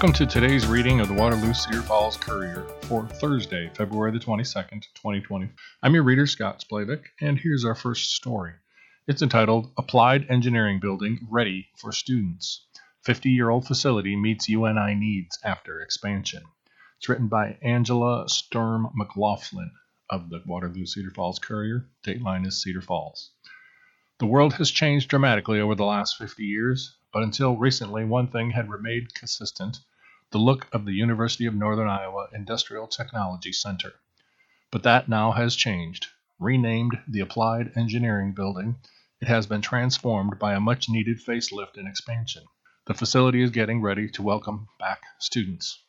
Welcome to today's reading of the Waterloo Cedar Falls Courier for Thursday, February the 22nd, 2020. I'm your reader, Scott Splavik, and here's our first story. It's entitled Applied Engineering Building Ready for Students. 50 year old facility meets UNI needs after expansion. It's written by Angela Sturm McLaughlin of the Waterloo Cedar Falls Courier. Dateline is Cedar Falls. The world has changed dramatically over the last 50 years, but until recently, one thing had remained consistent the look of the University of Northern Iowa Industrial Technology Center. But that now has changed. Renamed the Applied Engineering Building, it has been transformed by a much needed facelift and expansion. The facility is getting ready to welcome back students.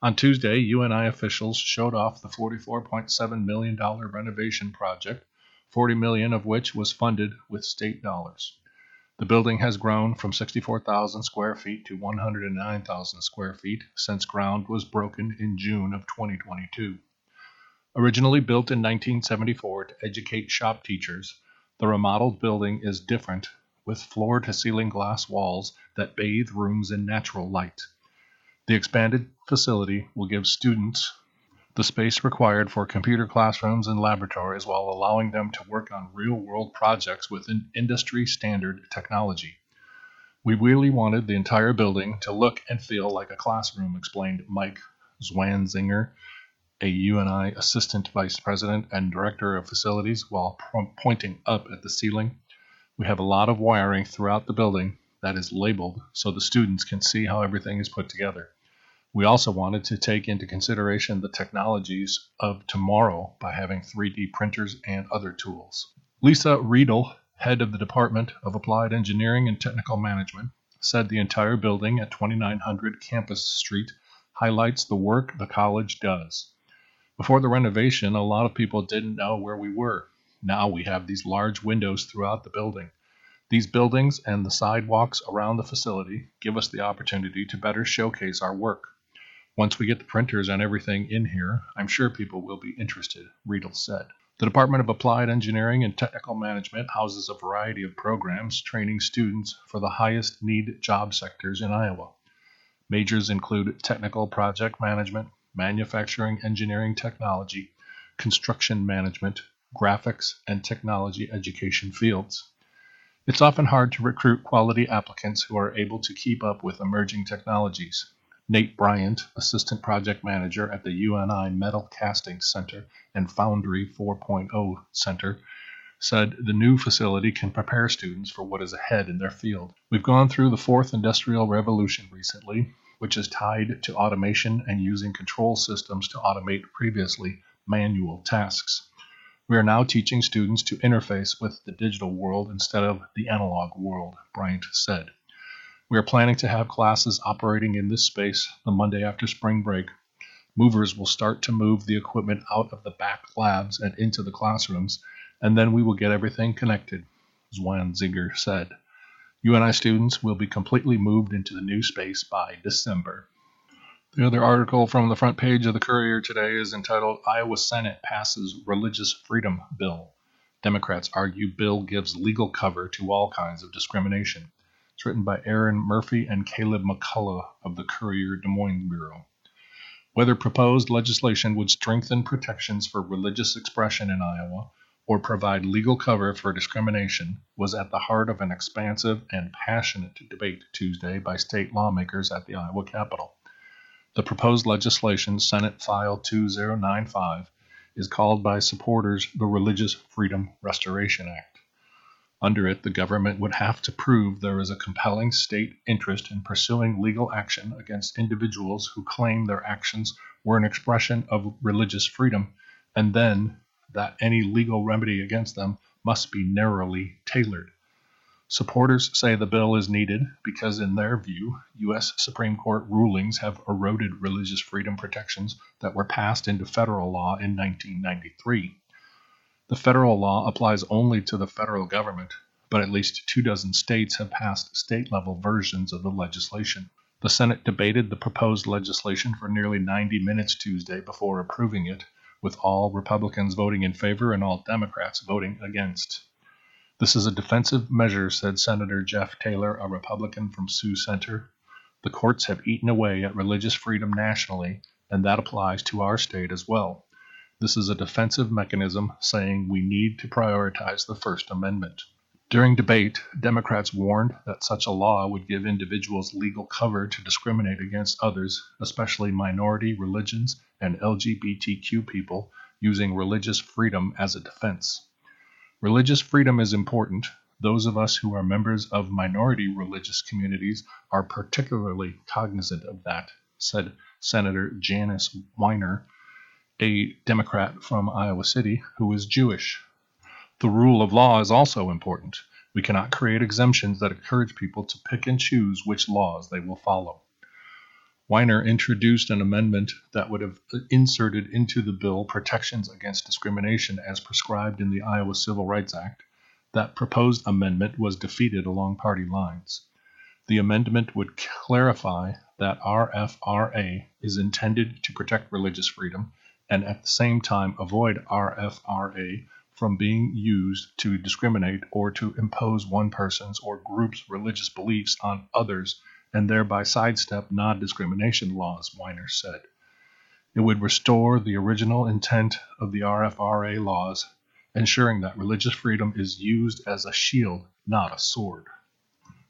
On Tuesday, UNI officials showed off the $44.7 million renovation project, 40 million of which was funded with state dollars. The building has grown from 64,000 square feet to 109,000 square feet since ground was broken in June of 2022. Originally built in 1974 to educate shop teachers, the remodeled building is different with floor to ceiling glass walls that bathe rooms in natural light. The expanded facility will give students the space required for computer classrooms and laboratories while allowing them to work on real world projects with industry standard technology. We really wanted the entire building to look and feel like a classroom, explained Mike Zwanzinger, a UNI Assistant Vice President and Director of Facilities, while pointing up at the ceiling. We have a lot of wiring throughout the building that is labeled so the students can see how everything is put together. We also wanted to take into consideration the technologies of tomorrow by having 3D printers and other tools. Lisa Riedel, head of the Department of Applied Engineering and Technical Management, said the entire building at 2900 Campus Street highlights the work the college does. Before the renovation, a lot of people didn't know where we were. Now we have these large windows throughout the building. These buildings and the sidewalks around the facility give us the opportunity to better showcase our work. Once we get the printers and everything in here, I'm sure people will be interested, Riedel said. The Department of Applied Engineering and Technical Management houses a variety of programs training students for the highest need job sectors in Iowa. Majors include technical project management, manufacturing engineering technology, construction management, graphics, and technology education fields. It's often hard to recruit quality applicants who are able to keep up with emerging technologies. Nate Bryant, Assistant Project Manager at the UNI Metal Casting Center and Foundry 4.0 Center, said the new facility can prepare students for what is ahead in their field. We've gone through the fourth industrial revolution recently, which is tied to automation and using control systems to automate previously manual tasks. We are now teaching students to interface with the digital world instead of the analog world, Bryant said. We are planning to have classes operating in this space the Monday after spring break. Movers will start to move the equipment out of the back labs and into the classrooms, and then we will get everything connected, Zwanziger said. UNI students will be completely moved into the new space by December. The other article from the front page of the Courier today is entitled Iowa Senate Passes Religious Freedom Bill. Democrats argue bill gives legal cover to all kinds of discrimination. It's written by Erin Murphy and Caleb McCullough of the Courier Des Moines Bureau. Whether proposed legislation would strengthen protections for religious expression in Iowa or provide legal cover for discrimination was at the heart of an expansive and passionate debate Tuesday by state lawmakers at the Iowa Capitol. The proposed legislation, Senate File 2095, is called by supporters the Religious Freedom Restoration Act. Under it, the government would have to prove there is a compelling state interest in pursuing legal action against individuals who claim their actions were an expression of religious freedom, and then that any legal remedy against them must be narrowly tailored. Supporters say the bill is needed because, in their view, U.S. Supreme Court rulings have eroded religious freedom protections that were passed into federal law in 1993. The federal law applies only to the federal government, but at least two dozen states have passed state level versions of the legislation. The Senate debated the proposed legislation for nearly 90 minutes Tuesday before approving it, with all Republicans voting in favor and all Democrats voting against. This is a defensive measure, said Senator Jeff Taylor, a Republican from Sioux Center. The courts have eaten away at religious freedom nationally, and that applies to our state as well. This is a defensive mechanism saying we need to prioritize the First Amendment. During debate, Democrats warned that such a law would give individuals legal cover to discriminate against others, especially minority religions and LGBTQ people, using religious freedom as a defense. Religious freedom is important. Those of us who are members of minority religious communities are particularly cognizant of that, said Senator Janice Weiner, a Democrat from Iowa City who is Jewish. The rule of law is also important. We cannot create exemptions that encourage people to pick and choose which laws they will follow. Weiner introduced an amendment that would have inserted into the bill protections against discrimination as prescribed in the Iowa Civil Rights Act. That proposed amendment was defeated along party lines. The amendment would clarify that RFRA is intended to protect religious freedom and at the same time avoid RFRA from being used to discriminate or to impose one person's or group's religious beliefs on others and thereby sidestep non discrimination laws, Weiner said. It would restore the original intent of the RFRA laws, ensuring that religious freedom is used as a shield, not a sword.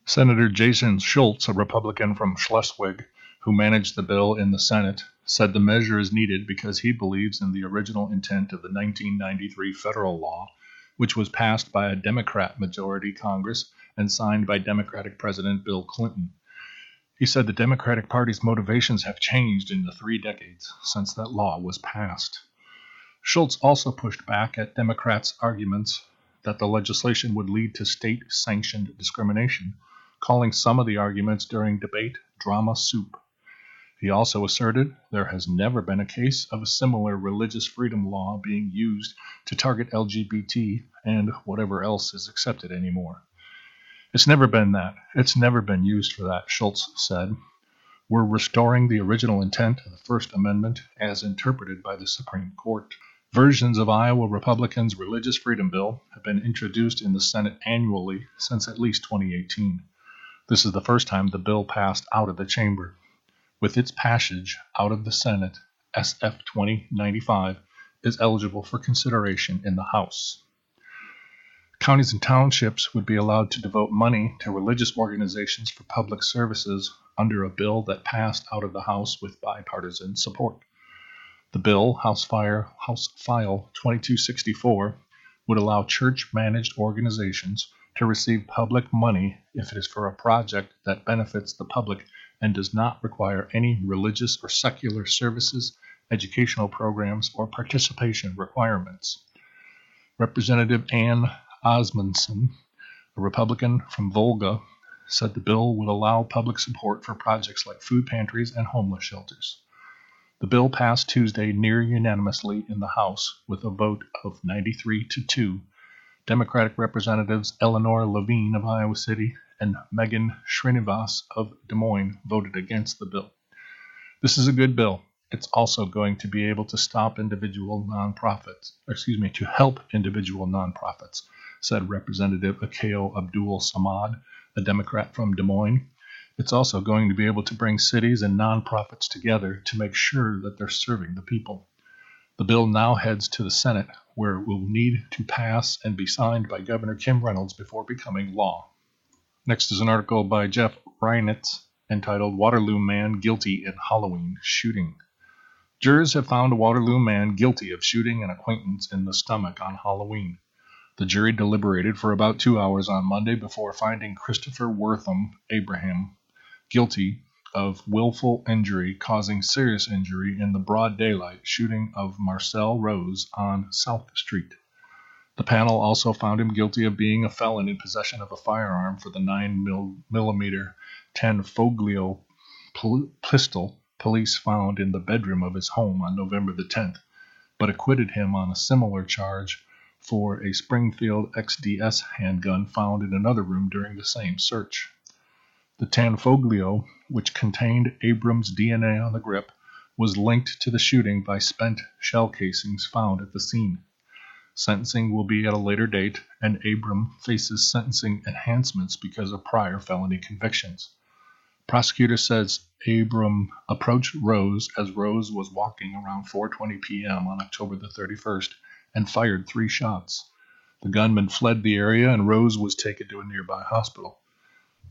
Senator Jason Schultz, a Republican from Schleswig, who managed the bill in the Senate, said the measure is needed because he believes in the original intent of the 1993 federal law, which was passed by a Democrat majority Congress and signed by Democratic President Bill Clinton. He said the Democratic Party's motivations have changed in the three decades since that law was passed. Schultz also pushed back at Democrats' arguments that the legislation would lead to state sanctioned discrimination, calling some of the arguments during debate drama soup. He also asserted there has never been a case of a similar religious freedom law being used to target LGBT and whatever else is accepted anymore. It's never been that. It's never been used for that, Schultz said. We're restoring the original intent of the First Amendment as interpreted by the Supreme Court. Versions of Iowa Republicans' religious freedom bill have been introduced in the Senate annually since at least 2018. This is the first time the bill passed out of the chamber with its passage out of the Senate, SF 2095 is eligible for consideration in the House. Counties and townships would be allowed to devote money to religious organizations for public services under a bill that passed out of the House with bipartisan support. The bill, House, Fire, House File 2264, would allow church managed organizations to receive public money if it is for a project that benefits the public and does not require any religious or secular services, educational programs, or participation requirements. Representative Ann Osmundson, a Republican from Volga, said the bill would allow public support for projects like food pantries and homeless shelters. The bill passed Tuesday near unanimously in the House with a vote of 93 to 2. Democratic Representatives Elinor Levine of Iowa City and Megan Srinivas of Des Moines voted against the bill. This is a good bill. It's also going to be able to stop individual nonprofits, excuse me, to help individual nonprofits, said Representative Ako Abdul Samad, a Democrat from Des Moines. It's also going to be able to bring cities and nonprofits together to make sure that they're serving the people. The bill now heads to the Senate, where it will need to pass and be signed by Governor Kim Reynolds before becoming law. Next is an article by Jeff Reinitz entitled Waterloo Man Guilty in Halloween Shooting. Jurors have found a Waterloo man guilty of shooting an acquaintance in the stomach on Halloween. The jury deliberated for about two hours on Monday before finding Christopher Wortham Abraham guilty of willful injury causing serious injury in the broad daylight shooting of Marcel Rose on South Street. The panel also found him guilty of being a felon in possession of a firearm for the 9mm Tanfoglio pistol police found in the bedroom of his home on November the 10th, but acquitted him on a similar charge for a Springfield XDS handgun found in another room during the same search. The Tanfoglio, which contained Abrams' DNA on the grip, was linked to the shooting by spent shell casings found at the scene. Sentencing will be at a later date, and Abram faces sentencing enhancements because of prior felony convictions. Prosecutor says Abram approached Rose as Rose was walking around 4:20 p.m. on October the 31st and fired three shots. The gunman fled the area and Rose was taken to a nearby hospital.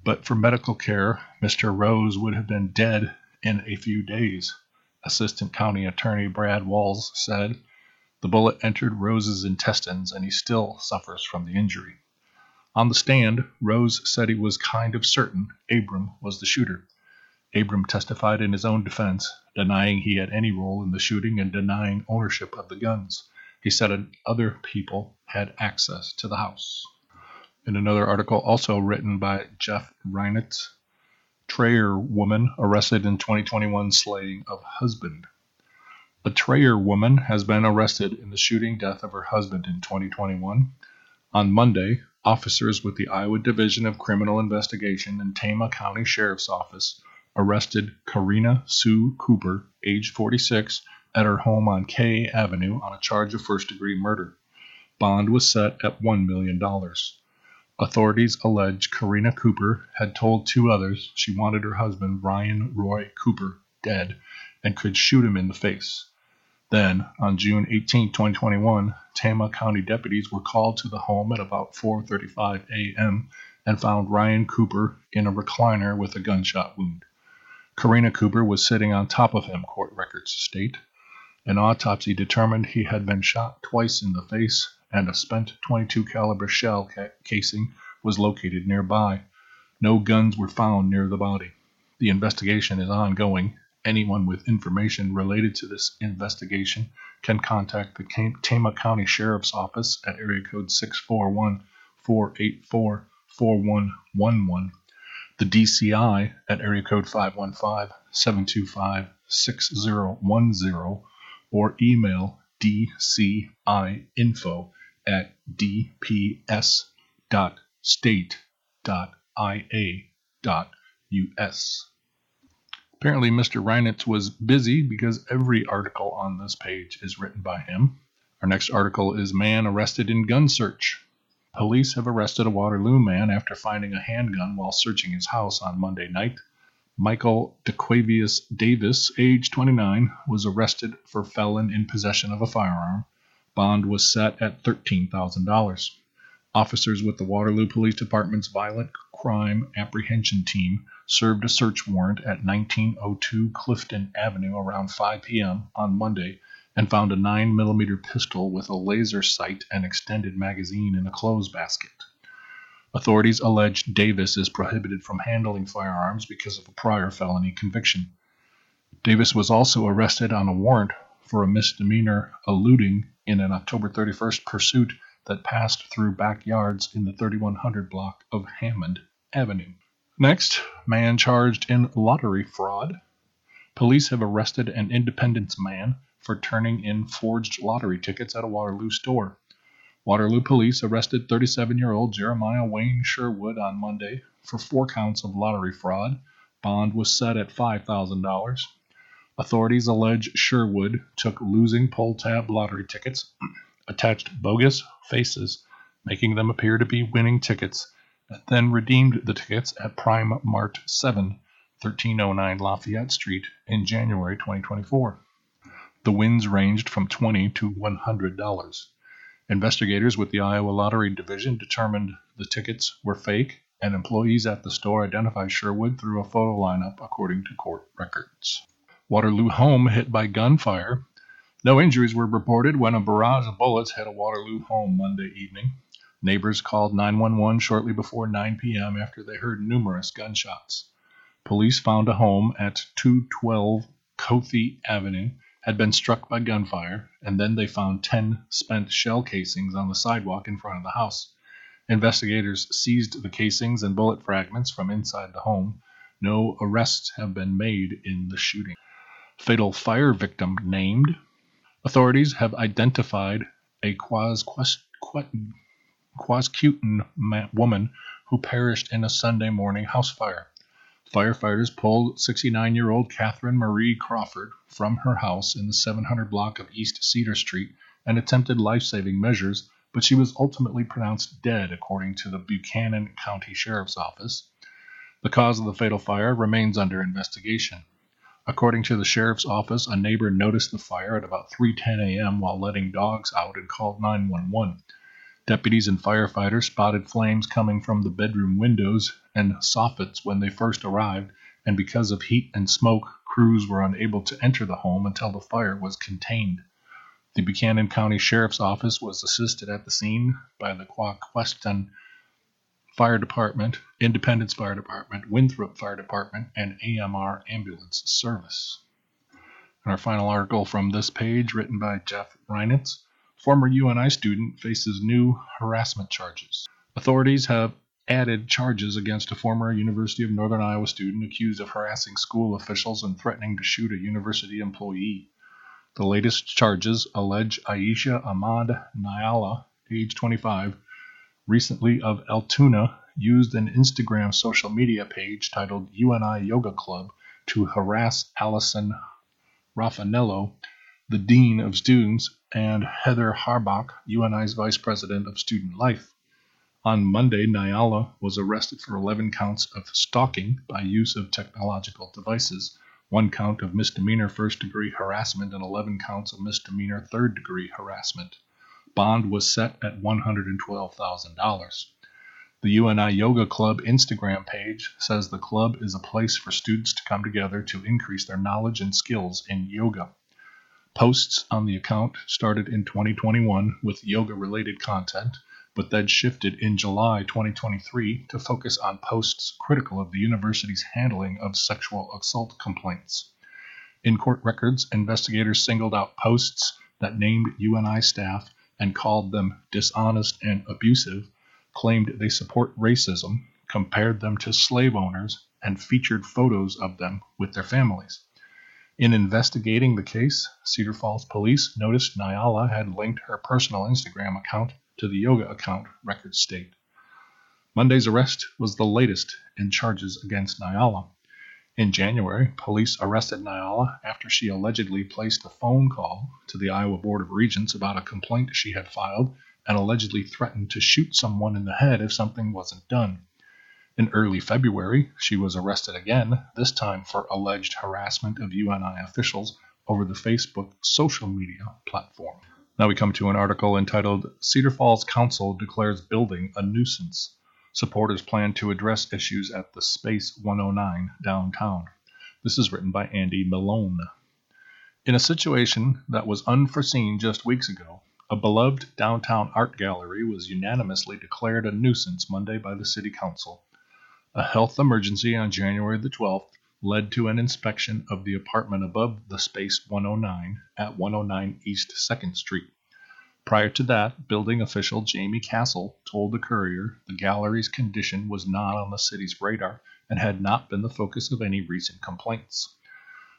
But for medical care, Mr. Rose would have been dead in a few days, Assistant County Attorney Brad Walls said. The bullet entered Rose's intestines and he still suffers from the injury. On the stand, Rose said he was kind of certain Abram was the shooter. Abram testified in his own defense, denying he had any role in the shooting and denying ownership of the guns. He said other people had access to the house. In another article, also written by Jeff Reinitz, Traer woman arrested in 2021 slaying of husband. A Traer woman has been arrested in the shooting death of her husband in 2021. On Monday, officers with the Iowa Division of Criminal Investigation and Tama County Sheriff's Office arrested Karina Sue Cooper, age 46, at her home on K Avenue on a charge of first degree murder. Bond was set at $1 million. Authorities allege Karina Cooper had told two others she wanted her husband, Ryan Roy Cooper, dead and could shoot him in the face. Then, on June 18, 2021, Tama County deputies were called to the home at about 4:35 a.m. and found Ryan Cooper in a recliner with a gunshot wound. Karina Cooper was sitting on top of him, court records state. An autopsy determined he had been shot twice in the face, and a spent 22 caliber shell ca- casing was located nearby. No guns were found near the body. The investigation is ongoing. Anyone with information related to this investigation can contact the Tama County Sheriff's Office at area code 641 484 4111, the DCI at area code 515 725 6010 or email dciinfo at dps.state.ia.us. Apparently, Mr. Reinitz was busy because every article on this page is written by him. Our next article is Man Arrested in Gun Search. Police have arrested a Waterloo man after finding a handgun while searching his house on Monday night. Michael DeQuavius Davis, age 29, was arrested for felon in possession of a firearm. Bond was set at $13,000. Officers with the Waterloo Police Department's Violent Crime Apprehension Team served a search warrant at 1902 Clifton Avenue around 5 p.m. on Monday and found a 9mm pistol with a laser sight and extended magazine in a clothes basket. Authorities allege Davis is prohibited from handling firearms because of a prior felony conviction. Davis was also arrested on a warrant for a misdemeanor eluding in an October 31st pursuit that passed through backyards in the 3100 block of Hammond Avenue. Next, man charged in lottery fraud. Police have arrested an Independence man for turning in forged lottery tickets at a Waterloo store. Waterloo police arrested 37 year old Jeremiah Wayne Sherwood on Monday for four counts of lottery fraud. Bond was set at $5,000. Authorities allege Sherwood took losing pull tab lottery tickets, attached bogus faces, making them appear to be winning tickets, and then redeemed the tickets at Prime Mart 7, 1309 Lafayette Street in January 2024. The wins ranged from 20 to $100. Investigators with the Iowa Lottery Division determined the tickets were fake, and employees at the store identified Sherwood through a photo lineup according to court records. Waterloo home hit by gunfire. No injuries were reported when a barrage of bullets hit a Waterloo home Monday evening. Neighbors called 911 shortly before 9 p.m. after they heard numerous gunshots. Police found a home at 212 Cothe Avenue had been struck by gunfire, and then they found 10 spent shell casings on the sidewalk in front of the house. Investigators seized the casings and bullet fragments from inside the home. No arrests have been made in the shooting. Fatal fire victim named. Authorities have identified a Quasqueton woman who perished in a Sunday morning house fire. Firefighters pulled 69 year old Catherine Marie Crawford from her house in the 700 block of East Cedar Street and attempted life saving measures, but she was ultimately pronounced dead, according to the Buchanan County Sheriff's Office. The cause of the fatal fire remains under investigation. According to the sheriff's office, a neighbor noticed the fire at about 3:10 a.m. while letting dogs out and called 911. Deputies and firefighters spotted flames coming from the bedroom windows and soffits when they first arrived, and because of heat and smoke, crews were unable to enter the home until the fire was contained. The Buchanan County Sheriff's Office was assisted at the scene by the Quasqueton Fire Department, Independence Fire Department, Winthrop Fire Department, and AMR Ambulance Service. And our final article from this page, written by Jeff Reinitz, Former UNI student faces new harassment charges. Authorities have added charges against a former University of Northern Iowa student accused of harassing school officials and threatening to shoot a university employee. The latest charges allege Aisha Ahmad Nyala, age 25, recently of Altoona, used an Instagram social media page titled UNI Yoga Club to harass Allison Raffanello, the Dean of Students, and Heather Harbach, UNI's Vice President of Student Life. On Monday, Nyala was arrested for 11 counts of stalking by use of technological devices, one count of misdemeanor first degree harassment, and 11 counts of misdemeanor third degree harassment. Bond was set at $112,000. The UNI Yoga Club Instagram page says the club is a place for students to come together to increase their knowledge and skills in yoga. Posts on the account started in 2021 with yoga related content, but then shifted in July 2023 to focus on posts critical of the university's handling of sexual assault complaints. In court records, investigators singled out posts that named UNI staff and called them dishonest and abusive, claimed they support racism, compared them to slave owners, and featured photos of them with their families. In investigating the case, Cedar Falls police noticed Nyala had linked her personal Instagram account to the yoga account, records state. Monday's arrest was the latest in charges against Nyala. In January, police arrested Nyala after she allegedly placed a phone call to the Iowa Board of Regents about a complaint she had filed and allegedly threatened to shoot someone in the head if something wasn't done. In early February, she was arrested again, this time for alleged harassment of UNI officials over the Facebook social media platform. Now we come to an article entitled Cedar Falls Council Declares Building a Nuisance. Supporters plan to address issues at the Space 109 downtown. This is written by Andy Malone. In a situation that was unforeseen just weeks ago, a beloved downtown art gallery was unanimously declared a nuisance Monday by the City Council. A health emergency on January the 12th led to an inspection of the apartment above the Space 109 at 109 East 2nd Street. Prior to that, building official Jamie Castle told the Courier the gallery's condition was not on the city's radar and had not been the focus of any recent complaints.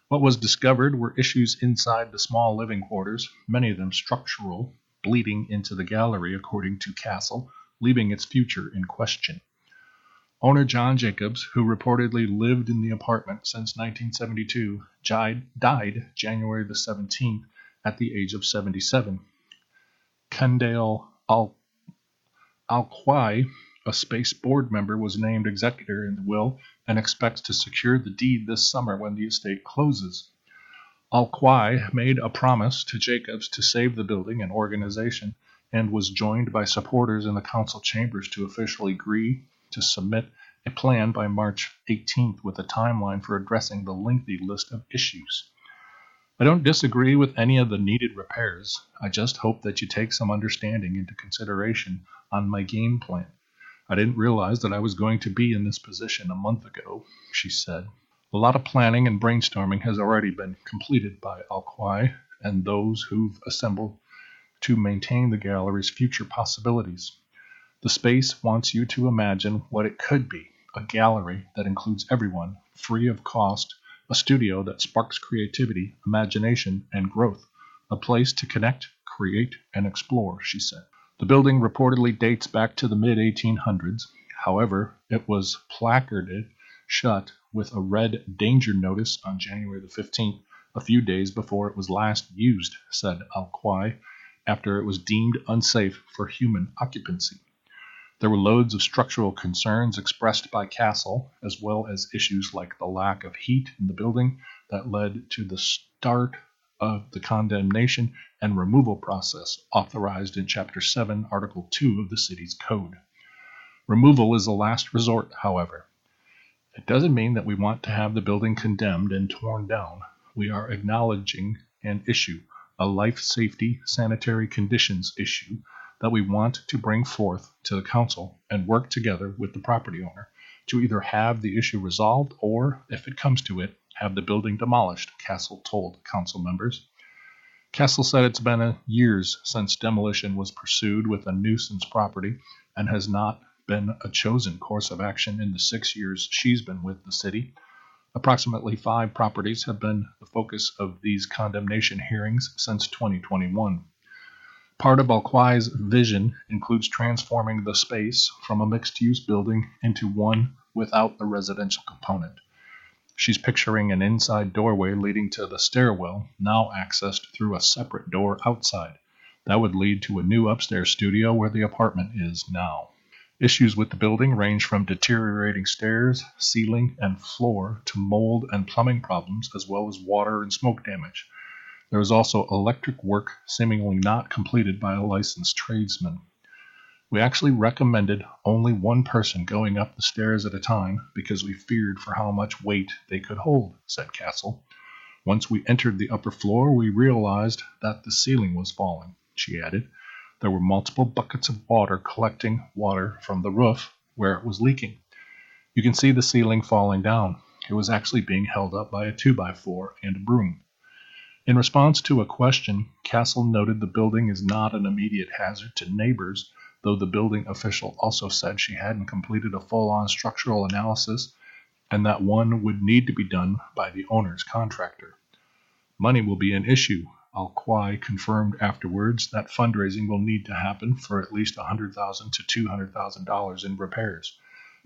What was discovered were issues inside the small living quarters, many of them structural, bleeding into the gallery, according to Castle, leaving its future in question. Owner John Jacobs, who reportedly lived in the apartment since 1972, died January the 17th at the age of 77. Kendall Al- Alquai, a space board member, was named executor in the will and expects to secure the deed this summer when the estate closes. Alquai made a promise to Jacobs to save the building and organization and was joined by supporters in the council chambers to officially agree to submit a plan by March 18th with a timeline for addressing the lengthy list of issues. I don't disagree with any of the needed repairs. I just hope that you take some understanding into consideration on my game plan. I didn't realize that I was going to be in this position a month ago, she said. A lot of planning and brainstorming has already been completed by Alquai and those who've assembled to maintain the gallery's future possibilities. The space wants you to imagine what it could be a gallery that includes everyone, free of cost, a studio that sparks creativity, imagination, and growth, a place to connect, create, and explore, she said. The building reportedly dates back to the mid 1800s. However, it was placarded shut with a red danger notice on January the 15th, a few days before it was last used, said Alquai, after it was deemed unsafe for human occupancy. There were loads of structural concerns expressed by Castle, as well as issues like the lack of heat in the building that led to the start of the condemnation and removal process authorized in Chapter 7, Article 2 of the city's code. Removal is a last resort, however. It doesn't mean that we want to have the building condemned and torn down. We are acknowledging an issue, a life safety sanitary conditions issue that we want to bring forth to the council and work together with the property owner to either have the issue resolved or, if it comes to it, have the building demolished, Castle told council members. Castle said it's been a years since demolition was pursued with a nuisance property and has not been a chosen course of action in the six years she's been with the city. Approximately five properties have been the focus of these condemnation hearings since 2021. Part of Alqui's vision includes transforming the space from a mixed use building into one without the residential component. She's picturing an inside doorway leading to the stairwell, now accessed through a separate door outside. That would lead to a new upstairs studio where the apartment is now. Issues with the building range from deteriorating stairs, ceiling, and floor to mold and plumbing problems, as well as water and smoke damage. There is also electric work seemingly not completed by a licensed tradesman. We actually recommended only one person going up the stairs at a time because we feared for how much weight they could hold, said Castle. Once we entered the upper floor, we realized that the ceiling was falling, she added. There were multiple buckets of water collecting water from the roof where it was leaking. You can see the ceiling falling down. It was actually being held up by a 2x4 and a broom. In response to a question, Castle noted the building is not an immediate hazard to neighbors, though the building official also said she hadn't completed a full on structural analysis and that one would need to be done by the owner's contractor. Money will be an issue, Alqui confirmed afterwards that fundraising will need to happen for at least 100,000 to $200,000 in repairs,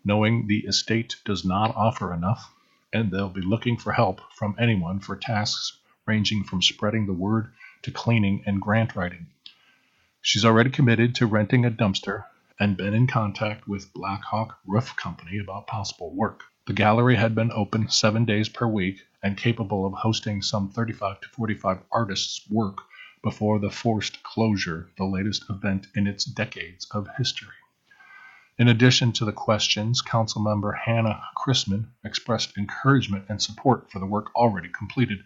knowing the estate does not offer enough, and they'll be looking for help from anyone for tasks ranging from spreading the word to cleaning and grant writing. She's already committed to renting a dumpster and been in contact with Blackhawk Roof Company about possible work. The gallery had been open seven days per week and capable of hosting some 35 to 45 artists' work before the forced closure, the latest event in its decades of history. In addition to the questions, Councilmember Hannah Chrisman expressed encouragement and support for the work already completed.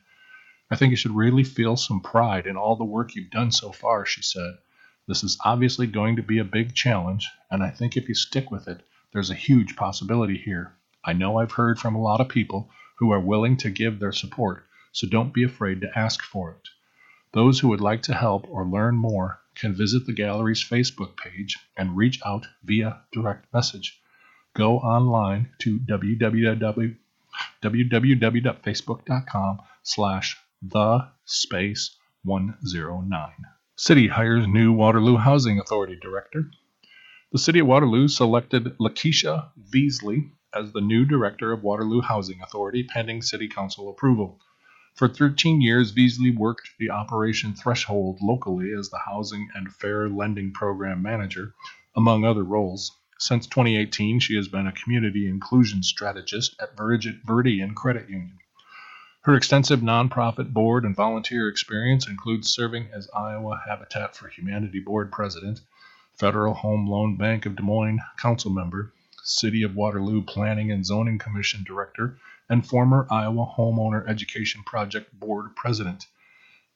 I think you should really feel some pride in all the work you've done so far, she said. This is obviously going to be a big challenge, and I think if you stick with it, there's a huge possibility here. I know I've heard from a lot of people who are willing to give their support, so don't be afraid to ask for it. Those who would like to help or learn more can visit the gallery's Facebook page and reach out via direct message. Go online to www.facebook.com slash the space 109. City hires new Waterloo Housing Authority director. The City of Waterloo selected Lakeisha Beasley as the new director of Waterloo Housing Authority pending City Council approval. For 13 years, Beasley worked the Operation Threshold locally as the Housing and Fair Lending Program Manager, among other roles. Since 2018, she has been a community inclusion strategist at Veridian Credit Union. Her extensive nonprofit board and volunteer experience includes serving as Iowa Habitat for Humanity board president, Federal Home Loan Bank of Des Moines council member, City of Waterloo Planning and Zoning Commission Director, and former Iowa Homeowner Education Project Board President.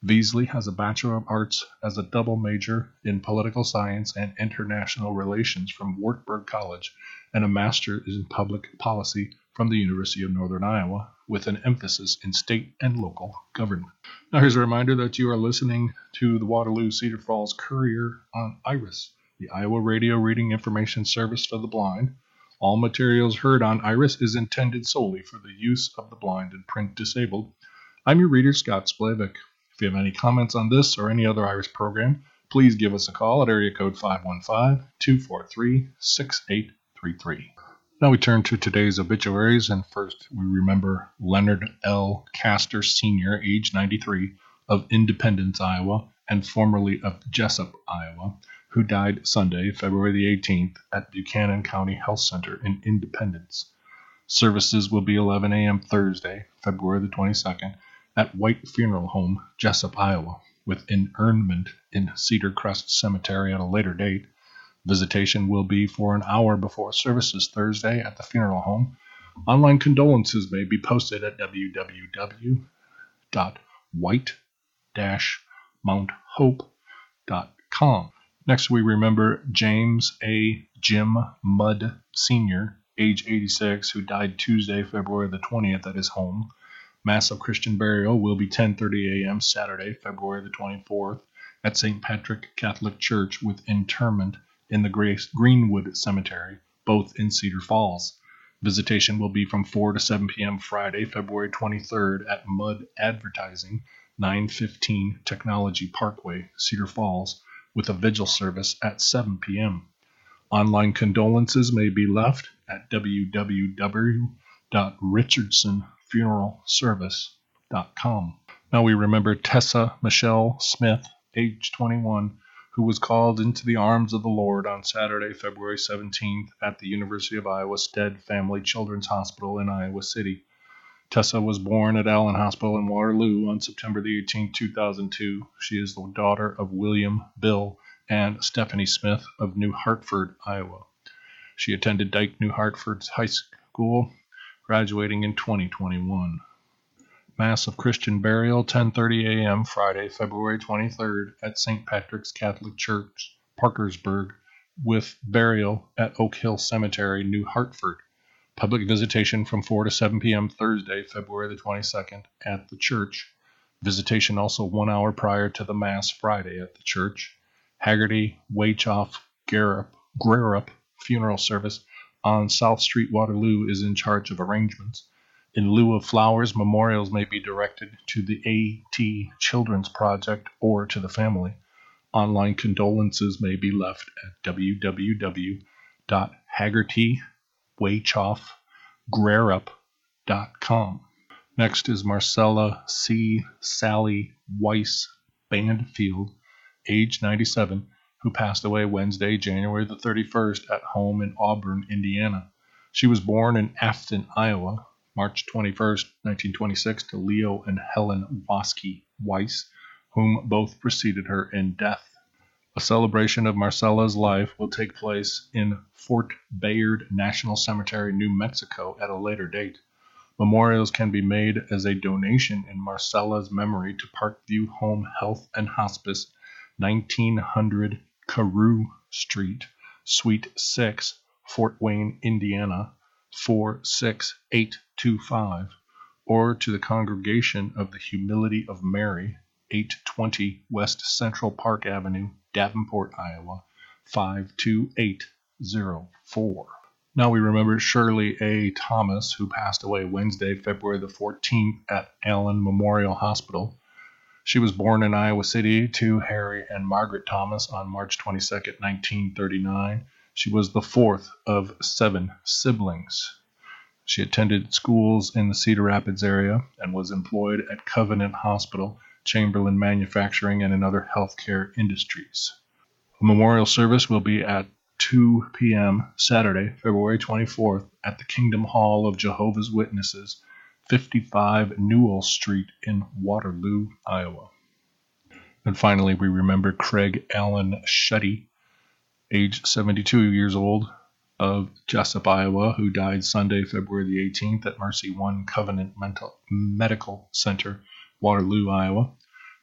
Beasley has a Bachelor of Arts as a double major in Political Science and International Relations from Wartburg College and a Master in Public Policy from the University of Northern Iowa with an emphasis in state and local government. Now, here's a reminder that you are listening to the Waterloo Cedar Falls Courier on IRIS, the Iowa Radio Reading Information Service for the Blind. All materials heard on Iris is intended solely for the use of the blind and print disabled. I'm your reader, Scott Splavik. If you have any comments on this or any other Iris program, please give us a call at area code 515 243 6833. Now we turn to today's obituaries, and first we remember Leonard L. Castor Sr., age 93, of Independence, Iowa, and formerly of Jesup, Iowa who died Sunday, February the 18th, at Buchanan County Health Center in Independence. Services will be 11 a.m. Thursday, February the 22nd, at White Funeral Home, Jesup, Iowa, with interment in Cedar Crest Cemetery at a later date. Visitation will be for an hour before services Thursday at the funeral home. Online condolences may be posted at www.white-mounthope.com. Next, we remember James A. Jim Mudd Sr., age 86, who died Tuesday, February the 20th at his home. Mass of Christian burial will be 10:30 a.m. Saturday, February the 24th, at St. Patrick Catholic Church with interment in the Greenwood Cemetery, both in Cedar Falls. Visitation will be from 4 to 7 p.m. Friday, February 23rd at Mud Advertising, 915 Technology Parkway, Cedar Falls, with a vigil service at 7 p.m. Online condolences may be left at www.richardsonfuneralservice.com. Now we remember Tessa Michelle Smith, age 21, who was called into the arms of the Lord on Saturday, February 17th at the University of Iowa Stead Family Children's Hospital in Iowa City. Tessa was born at Allen Hospital in Waterloo on September the 18th, 2002. She is the daughter of William, Bill, and Stephanie Smith of New Hartford, Iowa. She attended Dike New Hartford high school, graduating in 2021. Mass of Christian burial 10:30 a.m. Friday, February 23rd at St. Patrick's Catholic Church, Parkersburg, with burial at Oak Hill Cemetery, New Hartford. Public visitation from 4 to 7 p.m. Thursday, February the 22nd, at the church. Visitation also one hour prior to the Mass Friday at the church. Hagarty, Waychoff, Garup, Grarup funeral service on South Street, Waterloo is in charge of arrangements. In lieu of flowers, memorials may be directed to the A.T. Children's Project or to the family. Online condolences may be left at www.hagartyWaychoffGrarup.com. Next is Marcella C. Sally Weiss Bandfield, age 97, who passed away Wednesday, January the 31st at home in Auburn, Indiana. She was born in Afton, Iowa, March 21st, 1926, to Leo and Helen Wasky Weiss, whom both preceded her in death. A celebration of Marcella's life will take place in Fort Bayard National Cemetery, New Mexico, at a later date. Memorials can be made as a donation in Marcella's memory to Parkview Home Health and Hospice, 1900 Carew Street, Suite 6, Fort Wayne, Indiana, 46825, or to the Congregation of the Humility of Mary, 820 West Central Park Avenue, Davenport, Iowa, 52804. Now we remember Shirley A. Thomas, who passed away Wednesday, February the 14th at Allen Memorial Hospital. She was born in Iowa City to Harry and Margaret Thomas on March 22, 1939. She was the fourth of seven siblings. She attended schools in the Cedar Rapids area and was employed at Covenant Hospital, Chamberlain Manufacturing, and in other healthcare industries. A memorial service will be at 2 p.m. Saturday, February 24th, at the Kingdom Hall of Jehovah's Witnesses, 55 Newell Street in Waterloo, Iowa. And finally, we remember Craig Allen Shuddy, age 72 years old, of Jesup, Iowa, who died Sunday, February the 18th at Mercy One Covenant Mental Medical Center, Waterloo, Iowa.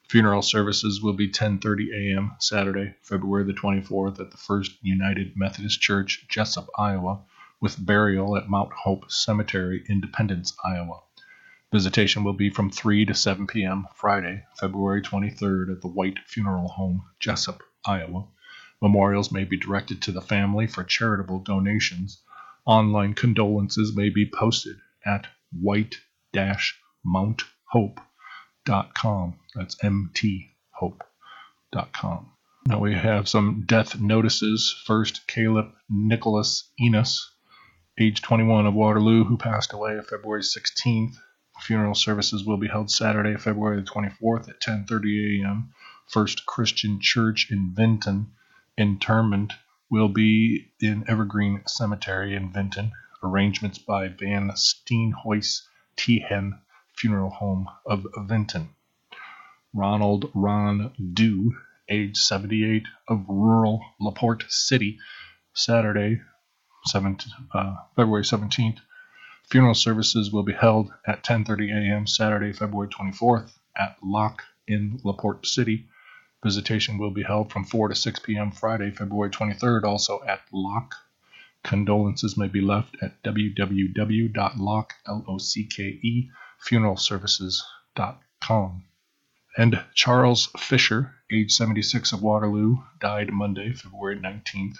Funeral services will be 10:30 a.m. Saturday, February the 24th at the First United Methodist Church, Jesup, Iowa, with burial at Mount Hope Cemetery, Independence, Iowa. Visitation will be from 3 to 7 p.m. Friday, February 23rd at the White Funeral Home, Jesup, Iowa. Memorials may be directed to the family for charitable donations. Online condolences may be posted at white-mounthope.com. That's mthope.com. Now we have some death notices. First, Caleb Nicholas Enos, age 21 of Waterloo, who passed away February 16th. Funeral services will be held Saturday, February the 24th at 10:30 a.m. First Christian Church in Vinton, Interment will be in Evergreen Cemetery in Vinton. Arrangements by Van Steenhuis Teehen Funeral Home of Vinton. Ronald Ron Dew, age 78, of rural LaPorte City, Saturday, 7th, uh, February 17th. Funeral services will be held at 10:30 a.m. Saturday, February 24th at Locke in LaPorte City. Visitation will be held from 4 to 6 p.m. Friday, February 23rd, also at Locke. Condolences may be left at www.lock.funeralservices.com. And Charles Fisher, age 76 of Waterloo, died Monday, February 19th.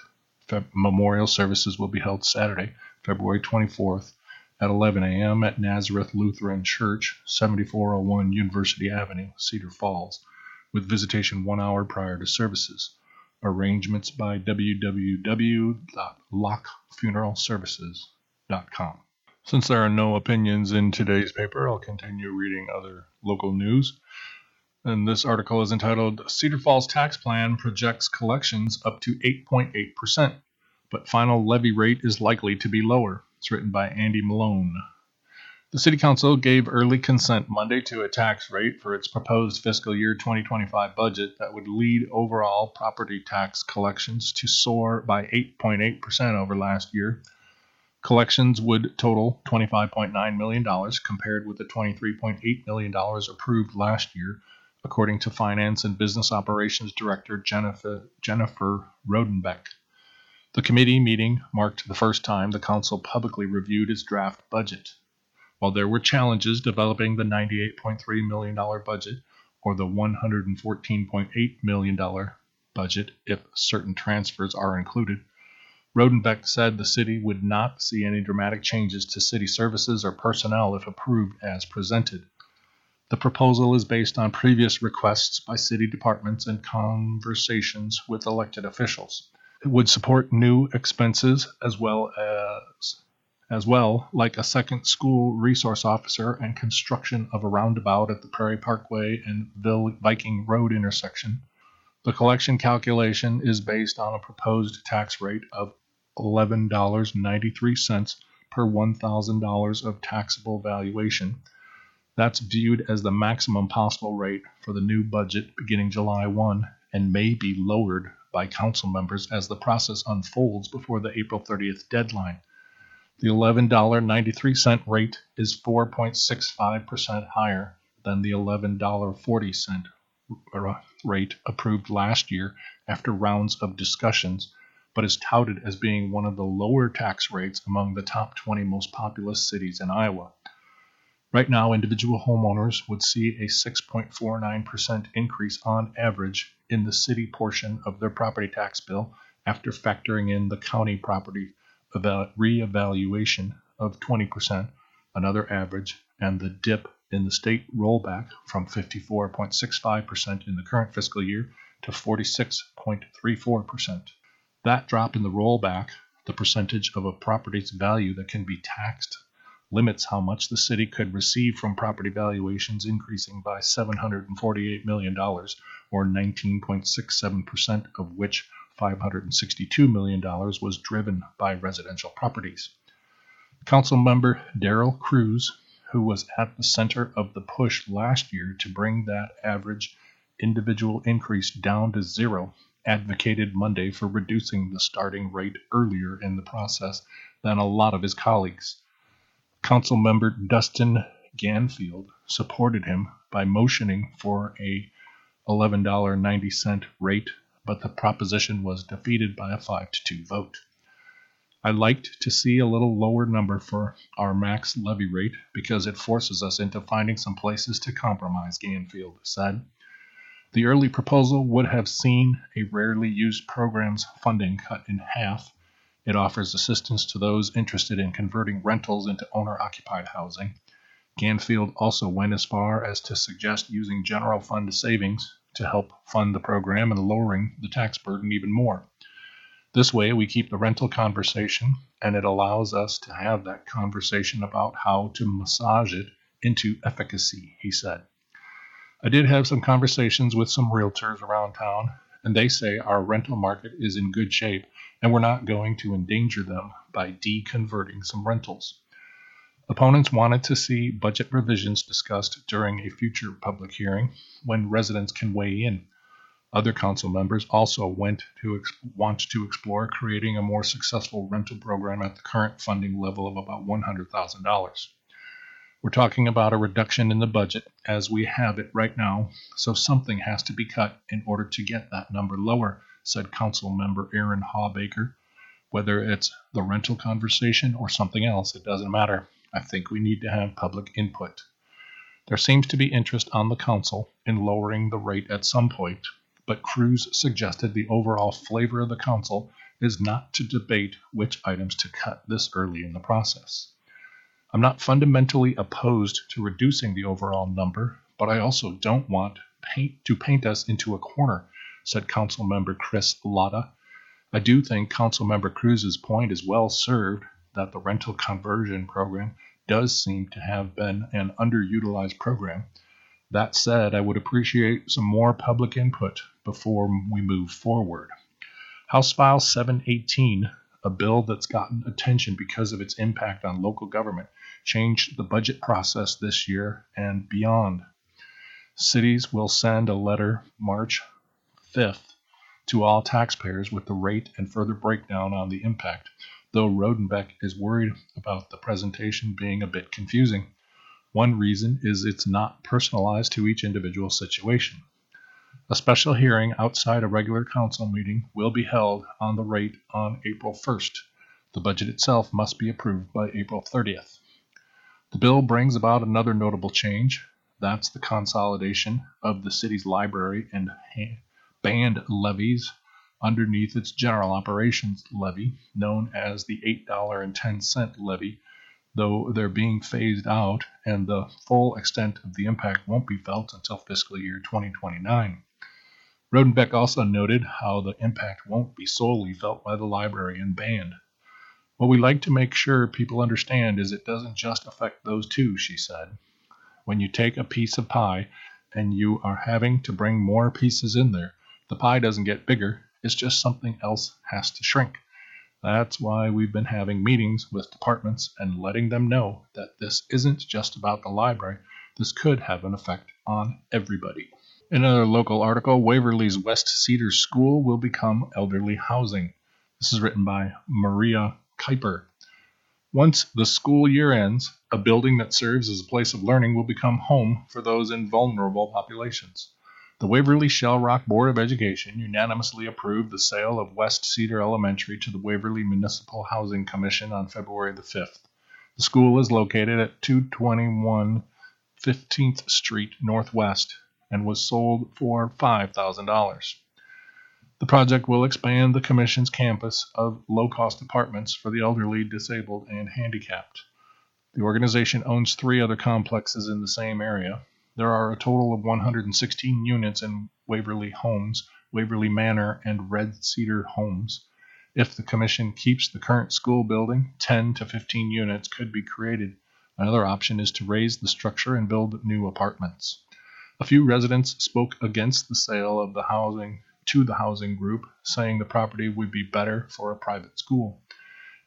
Memorial services will be held Saturday, February 24th at 11 a.m. at Nazareth Lutheran Church, 7401 University Avenue, Cedar Falls with visitation one hour prior to services. Arrangements by www.lockfuneralservices.com. Since there are no opinions in today's paper, I'll continue reading other local news. And this article is entitled Cedar Falls Tax Plan Projects Collections Up to 8.8%, but Final Levy Rate is Likely to Be Lower. It's written by Andy Malone. The City Council gave early consent Monday to a tax rate for its proposed fiscal year 2025 budget that would lead overall property tax collections to soar by 8.8% over last year. Collections would total $25.9 million compared with the $23.8 million approved last year, according to Finance and Business Operations Director Jennifer, Jennifer Rodenbeck. The committee meeting marked the first time the council publicly reviewed its draft budget. While there were challenges developing the $98.3 million budget or the $114.8 million budget if certain transfers are included, Rodenbeck said the city would not see any dramatic changes to city services or personnel if approved as presented. The proposal is based on previous requests by city departments and conversations with elected officials. It would support new expenses as well as as well, like a second school resource officer and construction of a roundabout at the Prairie Parkway and Viking Road intersection. The collection calculation is based on a proposed tax rate of $11.93 per $1,000 of taxable valuation. That's viewed as the maximum possible rate for the new budget beginning July 1 and may be lowered by council members as the process unfolds before the April 30th deadline. The $11.93 rate is 4.65% higher than the $11.40 uh, rate approved last year after rounds of discussions, but is touted as being one of the lower tax rates among the top 20 most populous cities in Iowa. Right now, individual homeowners would see a 6.49% increase on average in the city portion of their property tax bill after factoring in the county property reevaluation of 20%, another average, and the dip in the state rollback from 54.65% in the current fiscal year to 46.34%. That drop in the rollback, the percentage of a property's value that can be taxed, limits how much the city could receive from property valuations increasing by $748 million, or 19.67% of which $562 million was driven by residential properties. Council member Daryl Kruse, who was at the center of the push last year to bring that average individual increase down to zero, advocated Monday for reducing the starting rate earlier in the process than a lot of his colleagues. Council member Dustin Ganfield supported him by motioning for a $11.90 rate but the proposition was defeated by a 5 to 2 vote. I liked to see a little lower number for our max levy rate because it forces us into finding some places to compromise, Ganfield said. The early proposal would have seen a rarely used program's funding cut in half. It offers assistance to those interested in converting rentals into owner occupied housing. Ganfield also went as far as to suggest using general fund savings to help fund the program and lowering the tax burden even more. This way, we keep the rental conversation, and it allows us to have that conversation about how to massage it into efficacy, he said. I did have some conversations with some realtors around town, and they say our rental market is in good shape and we're not going to endanger them by deconverting some rentals. Opponents wanted to see budget revisions discussed during a future public hearing when residents can weigh in. Other council members also went to ex- want to explore creating a more successful rental program at the current funding level of about $100,000. We're talking about a reduction in the budget as we have it right now, so something has to be cut in order to get that number lower, said Council Member Aaron Hawbaker. Whether it's the rental conversation or something else, it doesn't matter. I think we need to have public input. There seems to be interest on the council in lowering the rate at some point, but Kruse suggested the overall flavor of the council is not to debate which items to cut this early in the process. I'm not fundamentally opposed to reducing the overall number, but I also don't want paint, to paint us into a corner, said Council Member Chris Latta. I do think Council Member Kruse's point is well served that the rental conversion program does seem to have been an underutilized program. That said, I would appreciate some more public input before we move forward. House File 718, a bill that's gotten attention because of its impact on local government, changed the budget process this year and beyond. Cities will send a letter March 5th to all taxpayers with the rate and further breakdown on the impact, though Rodenbeck is worried about the presentation being a bit confusing. One reason is it's not personalized to each individual situation. A special hearing outside a regular council meeting will be held on the rate on April 1st. The budget itself must be approved by April 30th. The bill brings about another notable change. That's the consolidation of the city's library and band levies underneath its general operations levy, known as the $8.10 levy, though they're being phased out and the full extent of the impact won't be felt until fiscal year 2029. Rodenbeck also noted how the impact won't be solely felt by the library and band. What we like to make sure people understand is it doesn't just affect those two, she said. When you take a piece of pie and you are having to bring more pieces in there, the pie doesn't get bigger, it's just something else has to shrink. That's why we've been having meetings with departments and letting them know that this isn't just about the library. This could have an effect on everybody. In another local article, Waverly's West Cedar School will become elderly housing. This is written by Maria Kuiper. Once the school year ends, a building that serves as a place of learning will become home for those in vulnerable populations. The Waverly Shell Rock Board of Education unanimously approved the sale of West Cedar Elementary to the Waverly Municipal Housing Commission on February the 5th. The school is located at 221 15th Street Northwest and was sold for $5,000. The project will expand the Commission's campus of low cost apartments for the elderly, disabled, and handicapped. The organization owns three other complexes in the same area. There are a total of 116 units in Waverly Homes, Waverly Manor, and Red Cedar Homes. If the Commission keeps the current school building, 10 to 15 units could be created. Another option is to raise the structure and build new apartments. A few residents spoke against the sale of the housing to the housing group, saying the property would be better for a private school.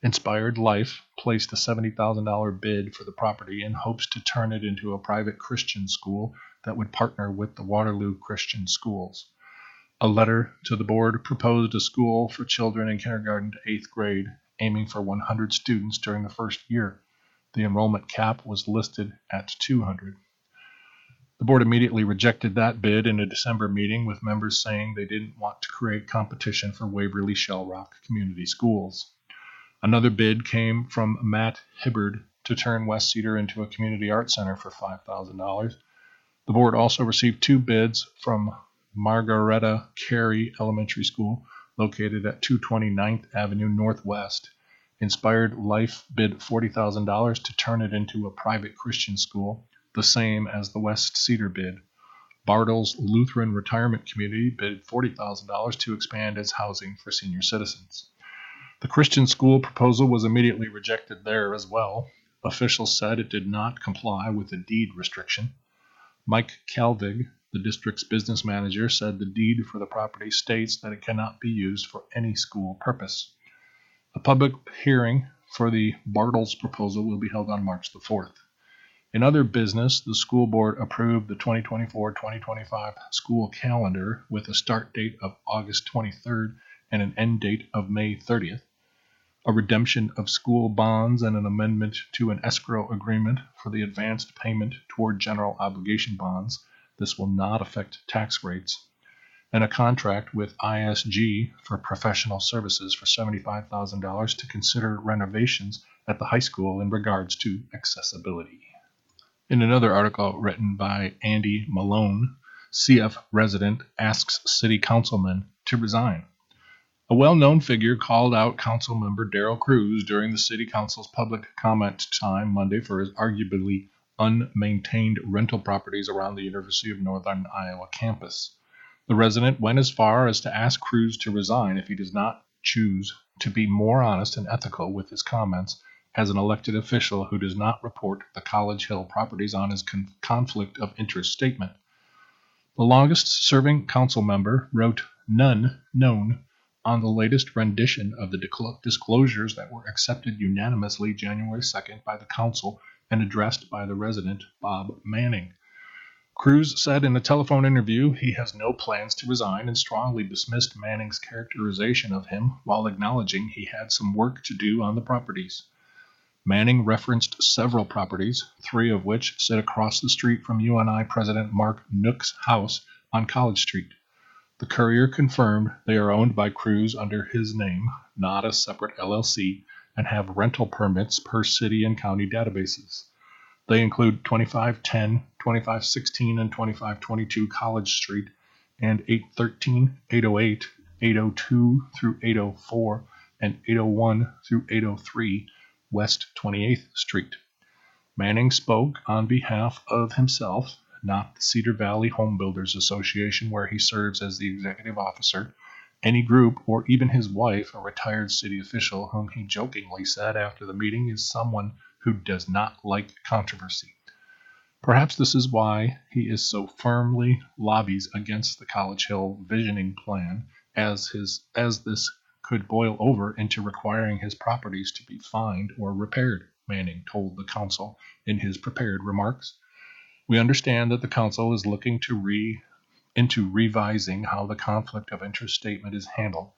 Inspired Life placed a $70,000 bid for the property in hopes to turn it into a private Christian school that would partner with the Waterloo Christian Schools. A letter to the board proposed a school for children in kindergarten to eighth grade, aiming for 100 students during the first year. The enrollment cap was listed at 200. The board immediately rejected that bid in a December meeting, with members saying they didn't want to create competition for Waverly Shell Rock Community Schools. Another bid came from Matt Hibbard to turn West Cedar into a community art center for $5,000. The board also received two bids from Margaretta Carey Elementary School, located at 229th Avenue Northwest. Inspired Life bid $40,000 to turn it into a private Christian school, the same as the West Cedar bid. Bartels Lutheran Retirement Community bid $40,000 to expand its housing for senior citizens. The Christian school proposal was immediately rejected there as well. Officials said it did not comply with the deed restriction. Mike Calvig, The district's business manager said the deed for the property states that it cannot be used for any school purpose. A public hearing for the Bartels proposal will be held on March the 4th. In other business, the school board approved the 2024-2025 school calendar with a start date of August 23rd and an end date of May 30th, a redemption of school bonds and an amendment to an escrow agreement for the advanced payment toward general obligation bonds. This will not affect tax rates. And a contract with ISG for professional services for $75,000 to consider renovations at the high school in regards to accessibility. In another article written by Andy Malone, CF resident asks city councilman to resign. A well known figure called out council member Daryl Kruse during the city council's public comment time Monday for his arguably unmaintained rental properties around the University of Northern Iowa campus. The resident went as far as to ask Kruse to resign if he does not choose to be more honest and ethical with his comments as an elected official who does not report the College Hill properties on his con- conflict of interest statement. The longest serving council member wrote none known on the latest rendition of the disclosures that were accepted unanimously January 2nd by the council and addressed by the resident Bob Manning. Kruse said in a telephone interview he has no plans to resign and strongly dismissed Manning's characterization of him while acknowledging he had some work to do on the properties. Manning referenced several properties, three of which sit across the street from UNI President Mark Nook's house on College Street. The Courier confirmed they are owned by Kruse under his name, not a separate LLC, and have rental permits per city and county databases. They include 2510, 2516, and 2522 College Street, and 813, 808, 802 through 804, and 801 through 803 West 28th Street. Manning spoke on behalf of himself, not the Cedar Valley Home Builders Association, where he serves as the executive officer, any group, or even his wife, a retired city official whom he jokingly said after the meeting is someone who does not like controversy. Perhaps this is why he is so firmly lobbies against the College Hill visioning plan, as his as this could boil over into requiring his properties to be fined or repaired, Manning told the council in his prepared remarks. We understand that the council is looking to re into revising how the conflict of interest statement is handled.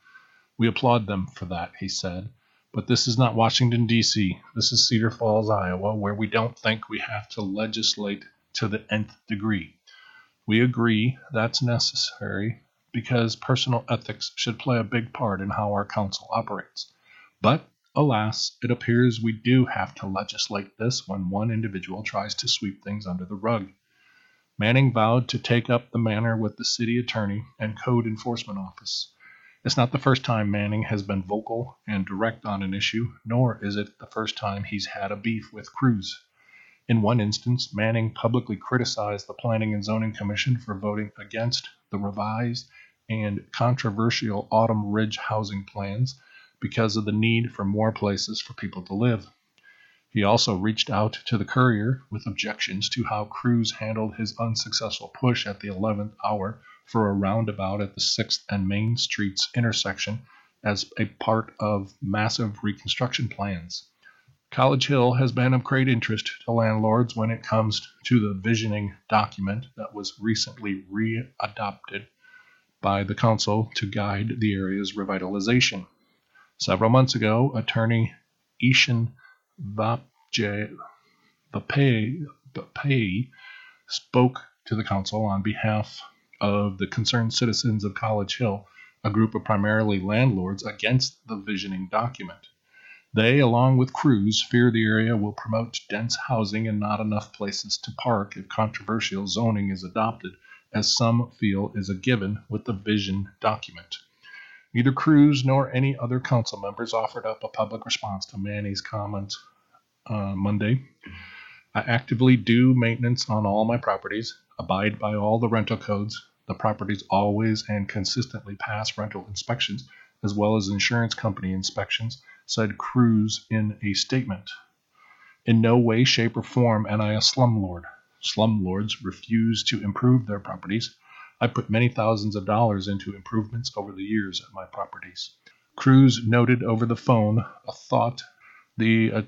We applaud them for that, he said. But this is not Washington, D.C. This is Cedar Falls, Iowa, where we don't think we have to legislate to the nth degree. We agree that's necessary because personal ethics should play a big part in how our council operates. But, alas, it appears we do have to legislate this when one individual tries to sweep things under the rug. Manning vowed to take up the matter with the city attorney and code enforcement office. It's not the first time Manning has been vocal and direct on an issue, nor is it the first time he's had a beef with Kruse. In one instance, Manning publicly criticized the Planning and Zoning Commission for voting against the revised and controversial Autumn Ridge housing plans because of the need for more places for people to live. He also reached out to the Courier with objections to how Kruse handled his unsuccessful push at the 11th hour for a roundabout at the 6th and Main Streets intersection as a part of massive reconstruction plans. College Hill has been of great interest to landlords when it comes to the visioning document that was recently readopted by the council to guide the area's revitalization. Several months ago, attorney Ishan Vapay spoke to the council on behalf of the concerned citizens of College Hill, a group of primarily landlords against the visioning document. They, along with Kruse, fear the area will promote dense housing and not enough places to park if controversial zoning is adopted as some feel is a given with the vision document. Neither Kruse nor any other council members offered up a public response to Manning's comment uh, Monday. I actively do maintenance on all my properties, abide by all the rental codes. The properties always and consistently pass rental inspections as well as insurance company inspections, said Kruse in a statement. In no way, shape, or form am I a slumlord. slumlords refuse to improve their properties. I put many thousands of dollars into improvements over the years at my properties. Kruse noted over the phone a thought the uh,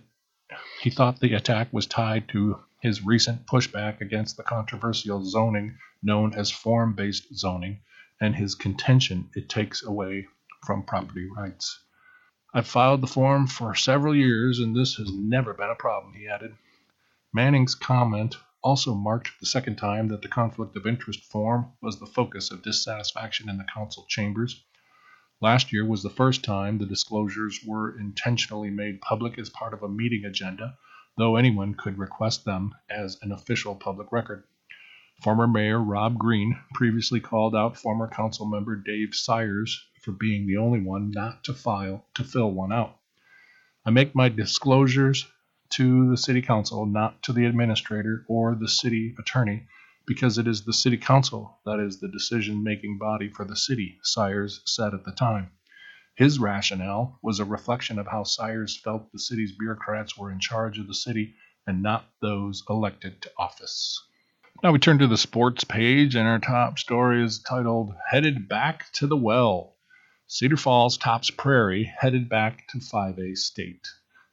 he thought the attack was tied to his recent pushback against the controversial zoning known as form-based zoning and his contention it takes away from property rights. I've filed the form for several years, and this has never been a problem, he added. Manning's comment also marked the second time that the conflict of interest form was the focus of dissatisfaction in the council chambers. Last year was the first time the disclosures were intentionally made public as part of a meeting agenda, though anyone could request them as an official public record. Former Mayor Rob Green previously called out former council member Dave Sires for being the only one not to file to fill one out. I make my disclosures to the city council, not to the administrator or the city attorney, because it is the city council that is the decision making body for the city, Sires said at the time. His rationale was a reflection of how Sires felt the city's bureaucrats were in charge of the city and not those elected to office. Now we turn to the sports page, and our top story is titled Headed Back to the Well. Cedar Falls tops Prairie, headed back to 5A state.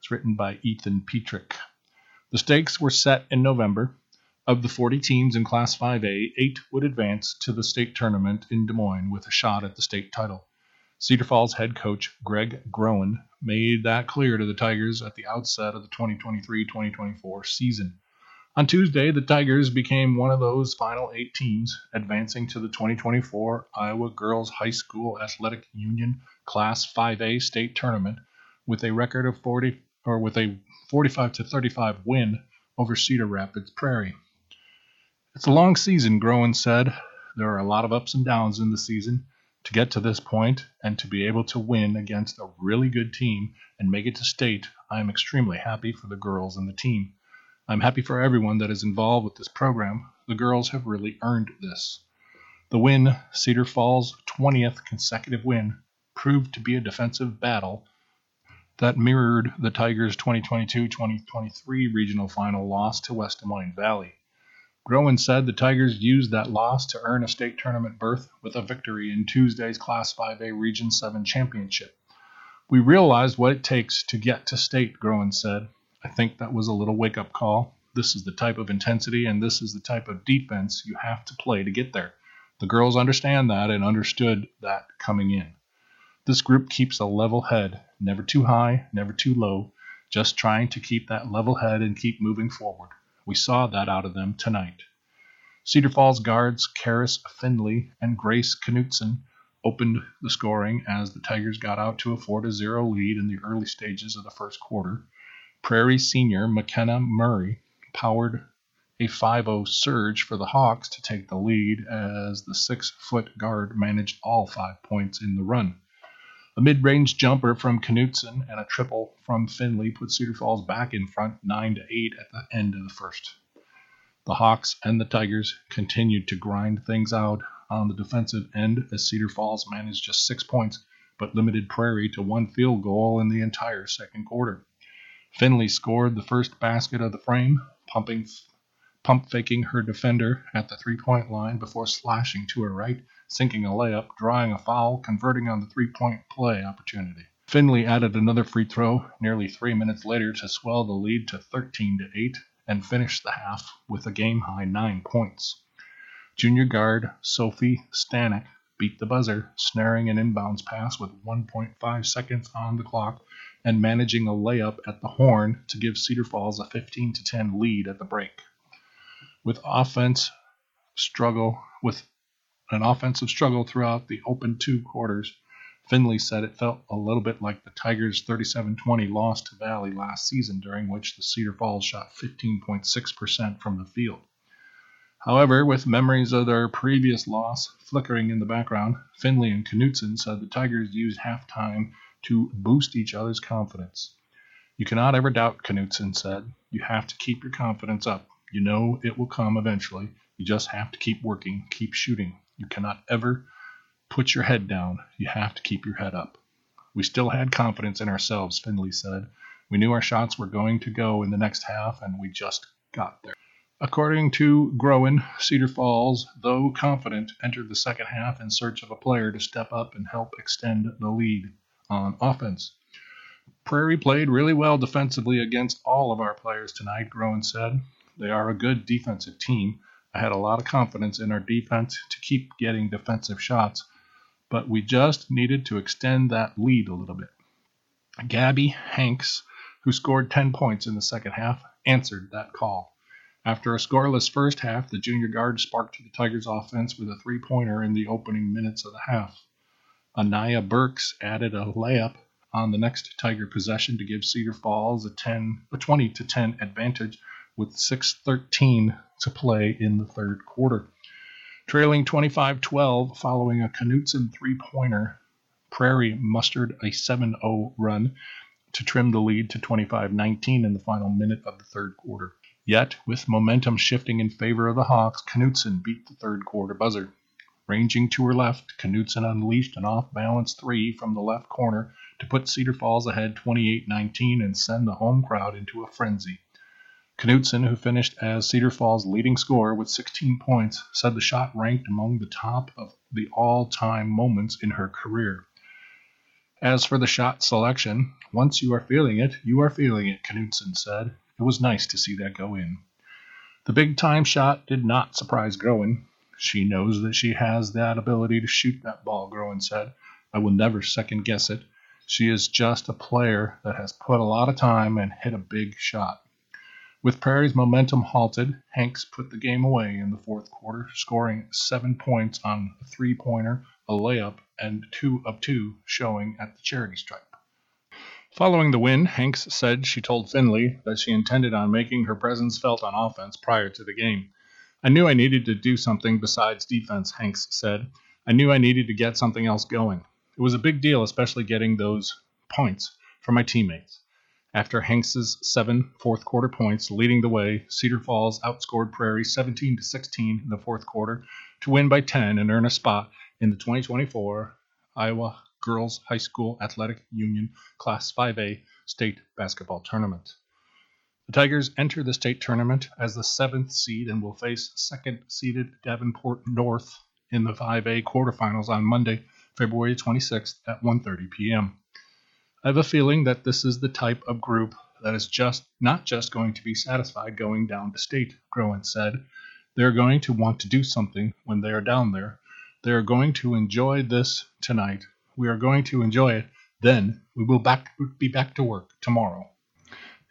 It's written by Ethan Petrick. The stakes were set in November. Of the 40 teams in Class 5A, eight would advance to the state tournament in Des Moines with a shot at the state title. Cedar Falls head coach Greg Groen made that clear to the Tigers at the outset of the 2023 2024 season. On Tuesday, the Tigers became one of those final eight teams advancing to the 2024 Iowa Girls High School Athletic Union Class 5A state tournament with a record of 40 or with a 45 to 35 win over Cedar Rapids Prairie. It's a long season, Groen said. There are a lot of ups and downs in the season. To get to this point and to be able to win against a really good team and make it to state, I am extremely happy for the girls and the team. I'm happy for everyone that is involved with this program. The girls have really earned this. The win, Cedar Falls' 20th consecutive win, proved to be a defensive battle that mirrored the Tigers' 2022 2023 regional final loss to West Des Moines Valley. Groen said the Tigers used that loss to earn a state tournament berth with a victory in Tuesday's Class 5A Region 7 championship. We realized what it takes to get to state, Groen said. I think that was a little wake up call. This is the type of intensity and this is the type of defense you have to play to get there. The girls understand that and understood that coming in. This group keeps a level head, never too high, never too low, just trying to keep that level head and keep moving forward. We saw that out of them tonight. Cedar Falls guards Karis Finley and Grace Knutson opened the scoring as the Tigers got out to a 4 0 lead in the early stages of the first quarter. Prairie senior McKenna Murray powered a 5-0 surge for the Hawks to take the lead as the six-foot guard managed all five points in the run. A mid-range jumper from Knutson and a triple from Finley put Cedar Falls back in front 9 to 8 at the end of the first. The Hawks and the Tigers continued to grind things out on the defensive end as Cedar Falls managed just 6 points but limited Prairie to one field goal in the entire second quarter. Finley scored the first basket of the frame, pumping, pump faking her defender at the three point line before slashing to her right, sinking a layup, drawing a foul, converting on the three point play opportunity. Finley added another free throw nearly three minutes later to swell the lead to 13 to 8 and finished the half with a game high nine points. Junior guard Sophie Stanek beat the buzzer, snaring an inbounds pass with 1.5 seconds on the clock and managing a layup at the horn to give Cedar Falls a 15 to 10 lead at the break. With offense struggle with an offensive struggle throughout the open two quarters, Finley said it felt a little bit like the Tigers' 37-20 loss to Valley last season during which the Cedar Falls shot 15.6% from the field. However, with memories of their previous loss flickering in the background, Finley and Knutson said the Tigers used halftime to boost each other's confidence. You cannot ever doubt, Knutson said. You have to keep your confidence up. You know it will come eventually. You just have to keep working, keep shooting. You cannot ever put your head down. You have to keep your head up. We still had confidence in ourselves, Finley said. We knew our shots were going to go in the next half, and we just got there. According to Groen, Cedar Falls, though confident, entered the second half in search of a player to step up and help extend the lead on offense. Prairie played really well defensively against all of our players tonight, Groen said. They are a good defensive team. I had a lot of confidence in our defense to keep getting defensive shots, but we just needed to extend that lead a little bit. Gabby Hanks, who scored 10 points in the second half, answered that call. After a scoreless first half, the junior guard sparked the Tigers' offense with a three pointer in the opening minutes of the half. Anaya Burks added a layup on the next Tiger possession to give Cedar Falls a 10, a 20 to 10 advantage with 6:13 to play in the third quarter. Trailing 25-12 following a Knutson three-pointer, Prairie mustered a 7-0 run to trim the lead to 25-19 in the final minute of the third quarter. Yet, with momentum shifting in favor of the Hawks, Knutson beat the third quarter buzzer. Ranging to her left, Knutson unleashed an off balance three from the left corner to put Cedar Falls ahead 28 19 and send the home crowd into a frenzy. Knutson, who finished as Cedar Falls' leading scorer with 16 points, said the shot ranked among the top of the all time moments in her career. As for the shot selection, once you are feeling it, you are feeling it, Knutson said. It was nice to see that go in. The big time shot did not surprise Groen. She knows that she has that ability to shoot that ball, Groen said. I will never second guess it. She is just a player that has put a lot of time and hit a big shot. With Prairie's momentum halted, Hanks put the game away in the fourth quarter, scoring seven points on a three pointer, a layup, and two of two showing at the charity stripe. Following the win, Hanks said she told Finley that she intended on making her presence felt on offense prior to the game. I knew I needed to do something besides defense, Hanks said. I knew I needed to get something else going. It was a big deal, especially getting those points from my teammates. After Hanks's seven fourth quarter points leading the way, Cedar Falls outscored Prairie 17 to 16 in the fourth quarter to win by 10 and earn a spot in the 2024 Iowa Girls High School Athletic Union Class 5A state basketball tournament. The Tigers enter the state tournament as the seventh seed and will face second seeded Davenport North in the 5A quarterfinals on Monday, February 26th at 1:30 p.m. I have a feeling that this is the type of group that is just not just going to be satisfied going down to state, Groen said. They are going to want to do something when they are down there. They are going to enjoy this tonight we are going to enjoy it. Then we will back, be back to work tomorrow.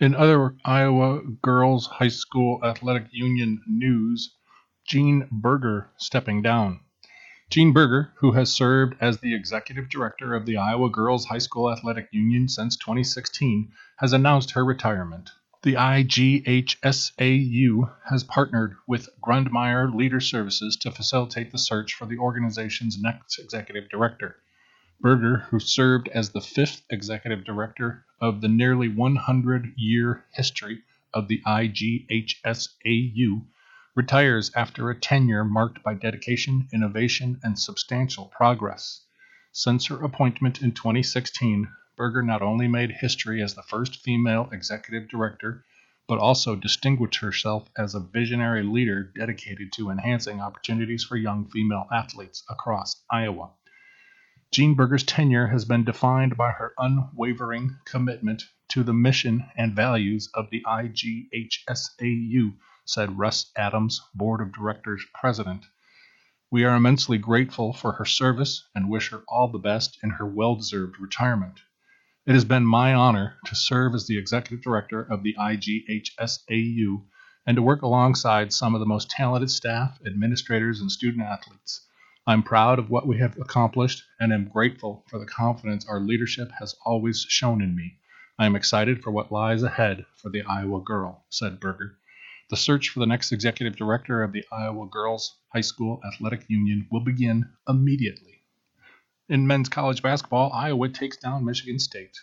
In other Iowa Girls High School Athletic Union news, Jean Berger stepping down. Jean Berger, who has served as the executive director of the Iowa Girls High School Athletic Union since 2016, has announced her retirement. The IGHSAU has partnered with Grundmeyer Leader Services to facilitate the search for the organization's next executive director. Berger, who served as the fifth executive director of the nearly 100 year history of the IGHSAU, retires after a tenure marked by dedication, innovation, and substantial progress. Since her appointment in 2016, Berger not only made history as the first female executive director, but also distinguished herself as a visionary leader dedicated to enhancing opportunities for young female athletes across Iowa. Jean Berger's tenure has been defined by her unwavering commitment to the mission and values of the IGHSAU, said Russ Adams, Board of Directors President. We are immensely grateful for her service and wish her all the best in her well deserved retirement. It has been my honor to serve as the executive director of the IGHSAU and to work alongside some of the most talented staff, administrators, and student athletes. I'm proud of what we have accomplished and am grateful for the confidence our leadership has always shown in me. I am excited for what lies ahead for the Iowa Girl, said Berger. The search for the next executive director of the Iowa Girls High School Athletic Union will begin immediately. In men's college basketball, Iowa takes down Michigan State.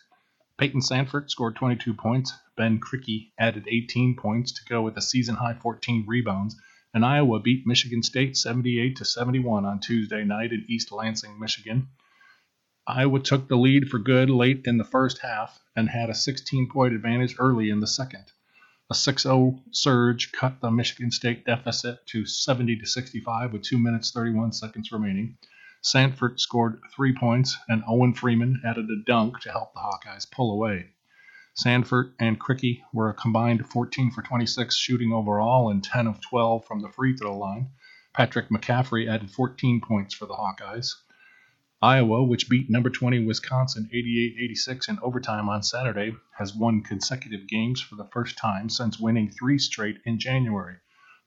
Peyton Sandfort scored 22 points. Ben Krikke added 18 points to go with a season high 14 rebounds and Iowa beat Michigan State 78 to 71 on Tuesday night in East Lansing, Michigan. Iowa took the lead for good late in the first half and had a 16 point advantage early in the second. A 6-0 surge cut the Michigan State deficit to 70 to 65 with 2 minutes 31 seconds remaining. Sandfort scored 3 points and Owen Freeman added a dunk to help the Hawkeyes pull away. Sandfort and Krikke were a combined 14 for 26 shooting overall and 10 of 12 from the free throw line. Patrick McCaffrey added 14 points for the Hawkeyes. Iowa, which beat number 20 Wisconsin 88 86 in overtime on Saturday, has won consecutive games for the first time since winning three straight in January.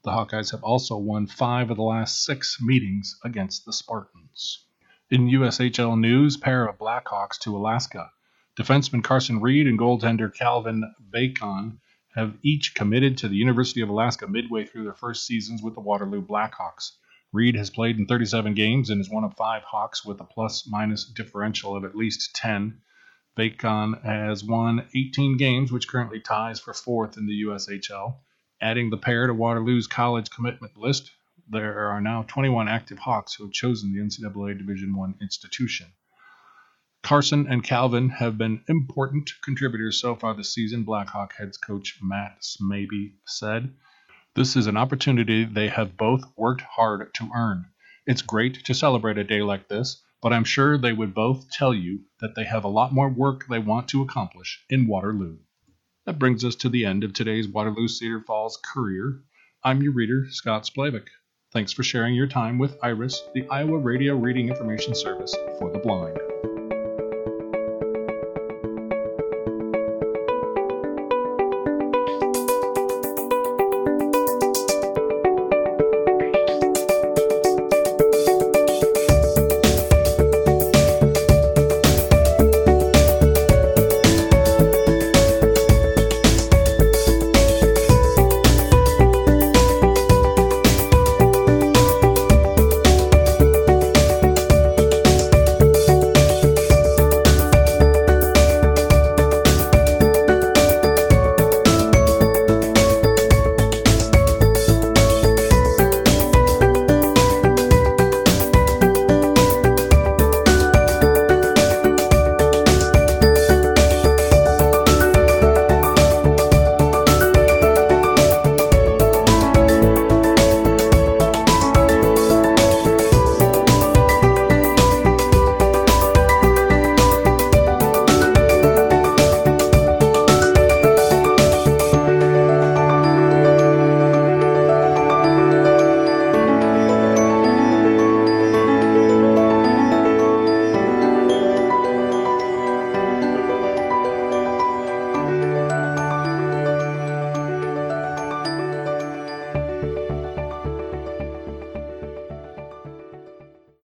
The Hawkeyes have also won five of the last six meetings against the Spartans. In USHL news, pair of Blackhawks to Alaska. Defenseman Carson Reed and goaltender Calvin Bacon have each committed to the University of Alaska midway through their first seasons with the Waterloo Blackhawks. Reed has played in 37 games and is one of five Hawks with a plus minus differential of at least 10. Bacon has won 18 games, which currently ties for fourth in the USHL. Adding the pair to Waterloo's college commitment list, there are now 21 active Hawks who have chosen the NCAA Division I institution. Carson and Calvin have been important contributors so far this season, Blackhawk head coach Matt Smaby said. This is an opportunity they have both worked hard to earn. It's great to celebrate a day like this, but I'm sure they would both tell you that they have a lot more work they want to accomplish in Waterloo. That brings us to the end of today's Waterloo Cedar Falls Courier. I'm your reader, Scott Splavik. Thanks for sharing your time with IRIS, the Iowa Radio Reading Information Service for the Blind.